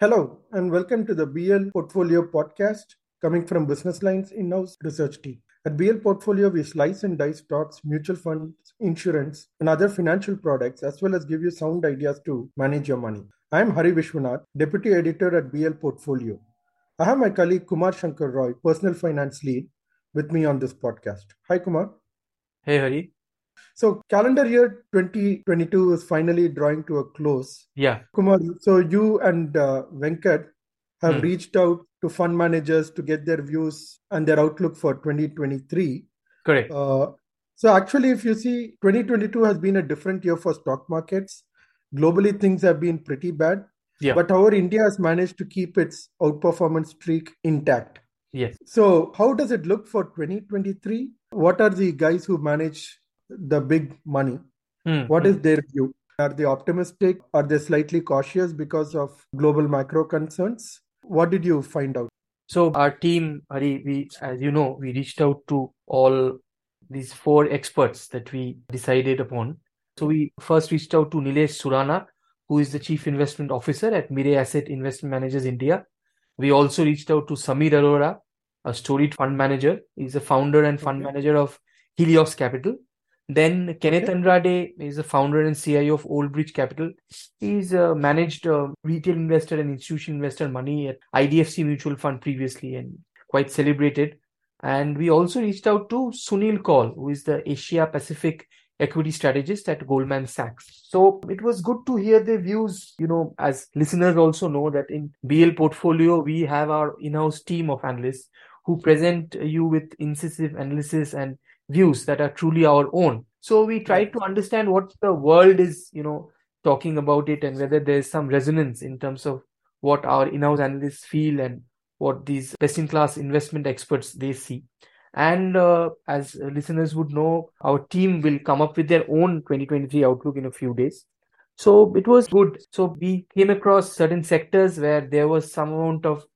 Hello, and welcome to the BL Portfolio podcast coming from Business Lines in house research team. At BL Portfolio, we slice and dice stocks, mutual funds, insurance, and other financial products, as well as give you sound ideas to manage your money. I am Hari Vishwanath, Deputy Editor at BL Portfolio. I have my colleague Kumar Shankar Roy, Personal Finance Lead, with me on this podcast. Hi, Kumar. Hey, Hari. So calendar year 2022 is finally drawing to a close. Yeah. Kumar, so you and uh, Venkat have Hmm. reached out to fund managers to get their views and their outlook for 2023. Correct. Uh, so actually, if you see, 2022 has been a different year for stock markets. Globally, things have been pretty bad. Yeah. But however, India has managed to keep its outperformance streak intact. Yes. So, how does it look for 2023? What are the guys who manage the big money? Hmm. What is their view? Are they optimistic? Are they slightly cautious because of global macro concerns? What did you find out? So our team, Hari, we, as you know, we reached out to all these four experts that we decided upon. So we first reached out to Neelesh Surana, who is the Chief Investment Officer at Mirae Asset Investment Managers India. We also reached out to Samir Arora, a storied fund manager. He's a founder and fund Okay. manager of Helios Capital. Then Kenneth. Andrade is the founder and CIO of Old Bridge Capital. He's uh, managed uh, retail investor and institutional investor money at IDFC Mutual Fund previously and quite celebrated. And we also reached out to Sunil Koul, who is the Asia Pacific equity strategist at Goldman Sachs. So it was good to hear their views. You know, as listeners also know that in BL portfolio, we have our in-house team of analysts who present you with incisive analysis and views that are truly our own. So we try to understand what the world is, you know, talking about it and whether there's some resonance in terms of what our in-house analysts feel and what these best-in-class investment experts they see. And uh, as listeners would know, our team will come up with their own 2023 outlook in a few days. So it was good. So we came across certain sectors where there was some amount of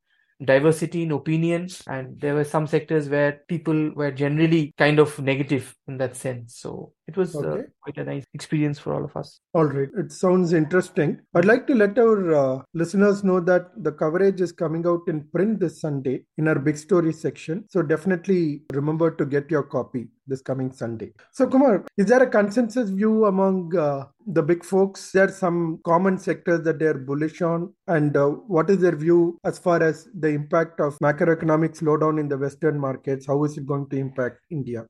diversity in opinions, and there were some sectors where people were generally kind of negative in that sense. So it was uh, quite a nice experience for all of us. All right, it sounds interesting. I'd like to let our uh, listeners know that the coverage is coming out in print this Sunday in our big story section. So definitely remember to get your copy this coming Sunday. So, Kumar, is there a consensus view among uh, the big folks? There are some common sectors that they're bullish on, and uh, what is their view as far as the impact of macroeconomic slowdown in the Western markets? How is it going to impact India?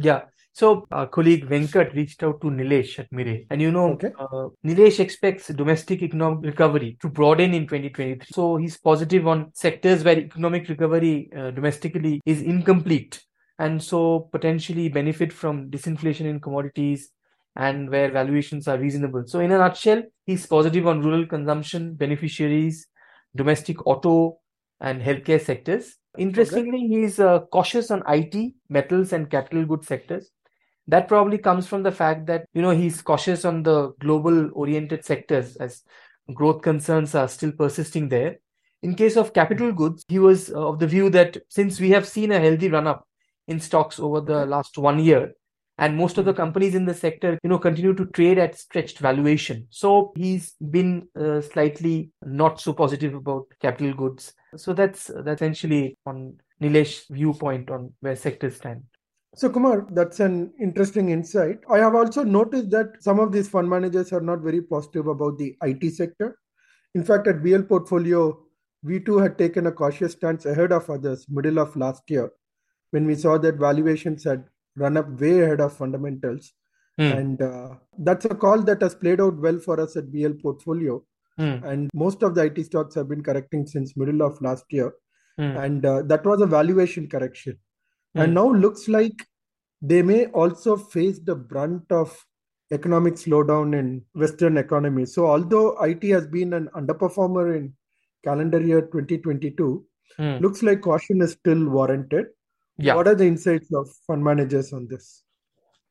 Yeah. So our colleague Venkat reached out to Neelesh at Mirae. And you know, Okay. uh, Neelesh expects domestic economic recovery to broaden in 2023. So he's positive on sectors where economic recovery uh, domestically is incomplete and so potentially benefit from disinflation in commodities and where valuations are reasonable. So in a nutshell, he's positive on rural consumption, beneficiaries, domestic auto and healthcare sectors. Interestingly, he's uh, cautious on IT, metals, and capital goods sectors. That probably comes from the fact that you know he's cautious on the global oriented sectors as growth concerns are still persisting there. In case of capital goods, he was uh, of the view that since we have seen a healthy run up in stocks over the last one year, and most of the companies in the sector you know continue to trade at stretched valuation. So he's been uh, slightly not so positive about capital goods. So that's that's essentially on Neelesh's viewpoint on where sectors stand So, Kumar, that's an interesting insight. I have also noticed that some of these fund managers are not very positive about the IT sector. In fact, at BL Portfolio, we too had taken a cautious stance ahead of others middle of last year when we saw that valuations had run up way ahead of fundamentals. Hmm. And uh, that's a call that has played out well for us at BL Portfolio. Hmm. And most of the IT stocks have been correcting since middle of last year. Hmm. And uh, that was a valuation correction. And Hmm. now looks like they may also face the brunt of economic slowdown in Western economies. So, although IT has been an underperformer in calendar year 2022, Hmm. looks like caution is still warranted. yeah What are the insights of fund managers on this?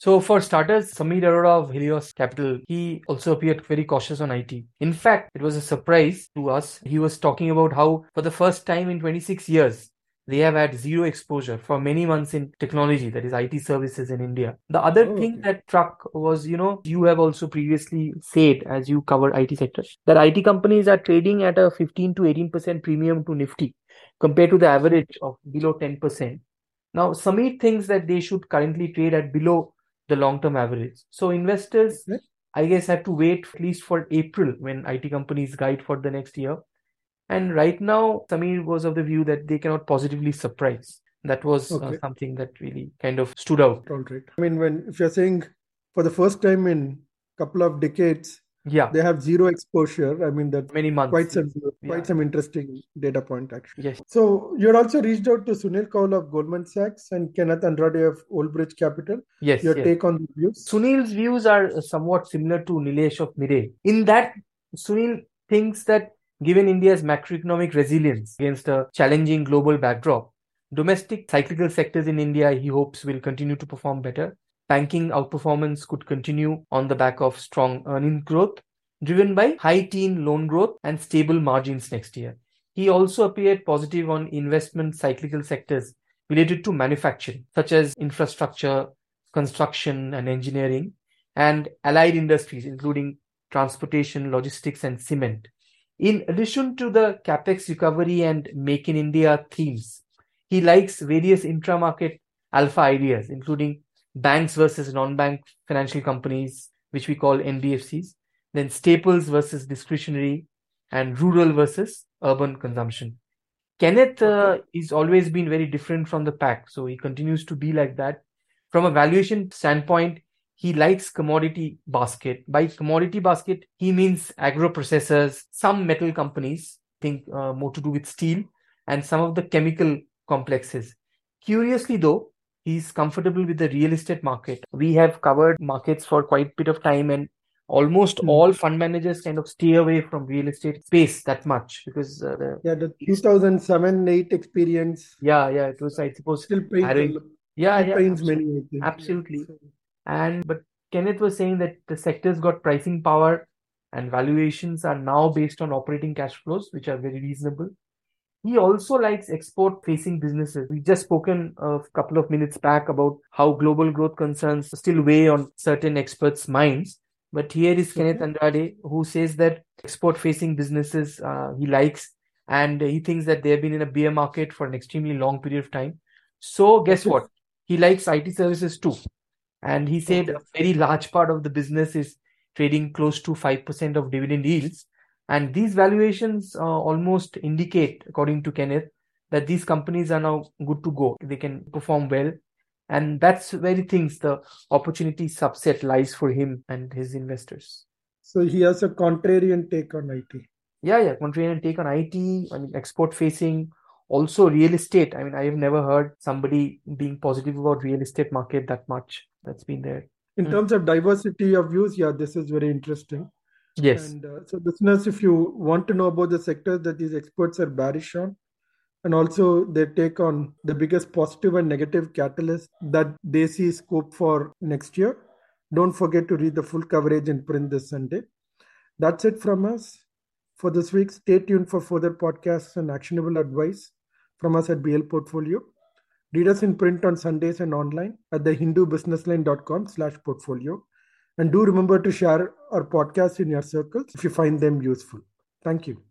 So for starters, Samir Arora of Helios Capital, he also appeared very cautious on IT. In fact, it was a surprise to us. He was talking about how for the first time in 26 years, they have had zero exposure for many months in technology, that is IT services in India. The other Oh, thing okay. that struck was, you know, you have also previously said, as you cover IT sectors that IT companies are trading at a 15 to 18% premium to Nifty compared to the average of below 10%. Now, Samir thinks that they should currently trade at below the long-term average. So investors. I guess, have to wait at least for April when IT companies guide for the next year. And right now, Samir was of the view that they cannot positively surprise. That was uh, something that really kind of stood out. All right. I mean, when if you're saying for the first time in a couple of decades Yeah, they have zero exposure, I mean that many months. quite some Yeah. quite some interesting data point actually. Yes. So you had also reached out to Sunil Koul of Goldman Sachs and Kenneth Andrade of Old Bridge Capital. Yes, Your yes. take on the views? Sunil's views are somewhat similar to Neelesh of Mirae. In that, Sunil thinks that given India's macroeconomic resilience against a challenging global backdrop, domestic cyclical sectors in India, he hopes, will continue to perform better. Banking outperformance could continue on the back of strong earnings growth, driven by high teen loan growth and stable margins next year. He also appeared positive on investment cyclical sectors related to manufacturing, such as infrastructure, construction and engineering, and allied industries, including transportation, logistics, and cement. In addition to the capex recovery and make in India themes, he likes various intra-market alpha ideas, including banks versus non-bank financial companies, which we call NBFCs, then staples versus discretionary, and rural versus urban consumption. Kenneth uh, is always been very different from the pack, so he continues to be like that. From a valuation standpoint, he likes commodity basket. By commodity basket, he means agro processors, some metal companies, think uh, more to do with steel, and some of the chemical complexes. Curiously, though, he's comfortable with the real estate market. We have covered markets for quite a bit of time, and almost Hmm. all fund managers kind of stay away from real estate space that much because uh, the Yeah, the 2007 8 experience yeah yeah it was I suppose still pains a harrowing. lot. Yeah, it yeah, pains absolutely. many. Absolutely. And but Kenneth was saying that the sector's got pricing power and valuations are now based on operating cash flows, which are very reasonable. He also likes export facing businesses. We just spoken a couple of minutes back about how global growth concerns still weigh on certain experts' minds. But here is Kenneth. Andrade, who says that export facing businesses uh, he likes, and he thinks that they have been in a bear market for an extremely long period of time. So, guess what? He likes IT services too. And he said a very large part of the business is trading close to 5% of dividend yields. And these valuations uh, almost indicate, according to Kenneth, that these companies are now good to go. They can perform well. And that's where he thinks the opportunity subset lies for him and his investors. So he has a contrarian take on IT. Yeah, yeah, contrarian take on IT, I mean, export facing, also real estate. I mean, I have never heard somebody being positive about real estate market that much. That's been there. In Mm. terms of diversity of views, yeah, this is very interesting. Yes. And uh, so, listeners, if you want to know about the sectors that these experts are bearish on, and also their take on the biggest positive and negative catalyst that they see scope for next year, don't forget to read the full coverage in print this Sunday. That's it from us for this week. Stay tuned for further podcasts and actionable advice from us at BL Portfolio. Read us in print on Sundays and online at thehindubusinessline.com slash portfolio. And do remember to share our podcast in your circles if you find them useful. Thank you.